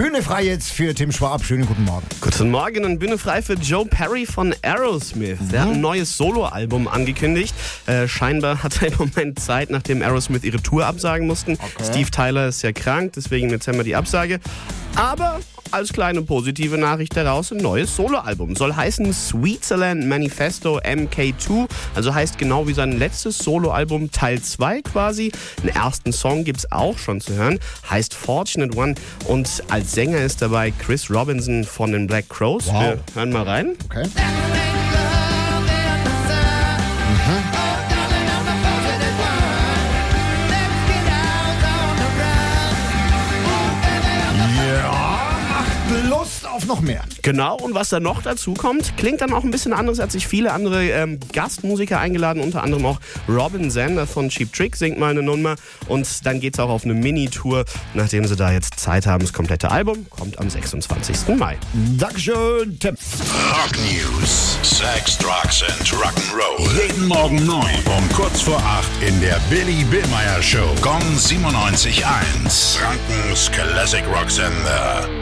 Bühne frei jetzt für Tim Schwab. Schönen guten Morgen. Guten Morgen und Bühne frei für Joe Perry von Aerosmith. Der hat ein neues Soloalbum angekündigt. Äh, scheinbar hat er im Moment Zeit, nachdem Aerosmith ihre Tour absagen mussten. Steve Tyler ist ja krank, deswegen im Dezember die Absage. Aber als kleine positive Nachricht daraus ein neues Soloalbum. Soll heißen Switzerland Manifesto MK2. Also heißt genau wie sein letztes Soloalbum Teil 2 quasi. Den ersten Song gibt's auch schon zu hören. Heißt Fortunate One. Und als Sänger ist dabei Chris Robinson von den Black Crows. Wow. Wir hören mal rein. Okay. Ja, Lust auf noch mehr. Genau, und was da noch dazu kommt, klingt dann auch ein bisschen anders, als sich viele andere ähm, Gastmusiker eingeladen, unter anderem auch Robin Zander von Cheap Trick singt mal eine Nummer und dann geht's auch auf eine Mini-Tour, nachdem sie da jetzt Zeit haben. Das komplette Album kommt am 26. Mai. Dankeschön, Tim. Rock News. Sex, Drugs and Rock'n'Roll. Jeden Morgen 9 um kurz vor 8 in der Billy Billmeyer Show. Gong 97.1. Frankens Classic Rock Sender.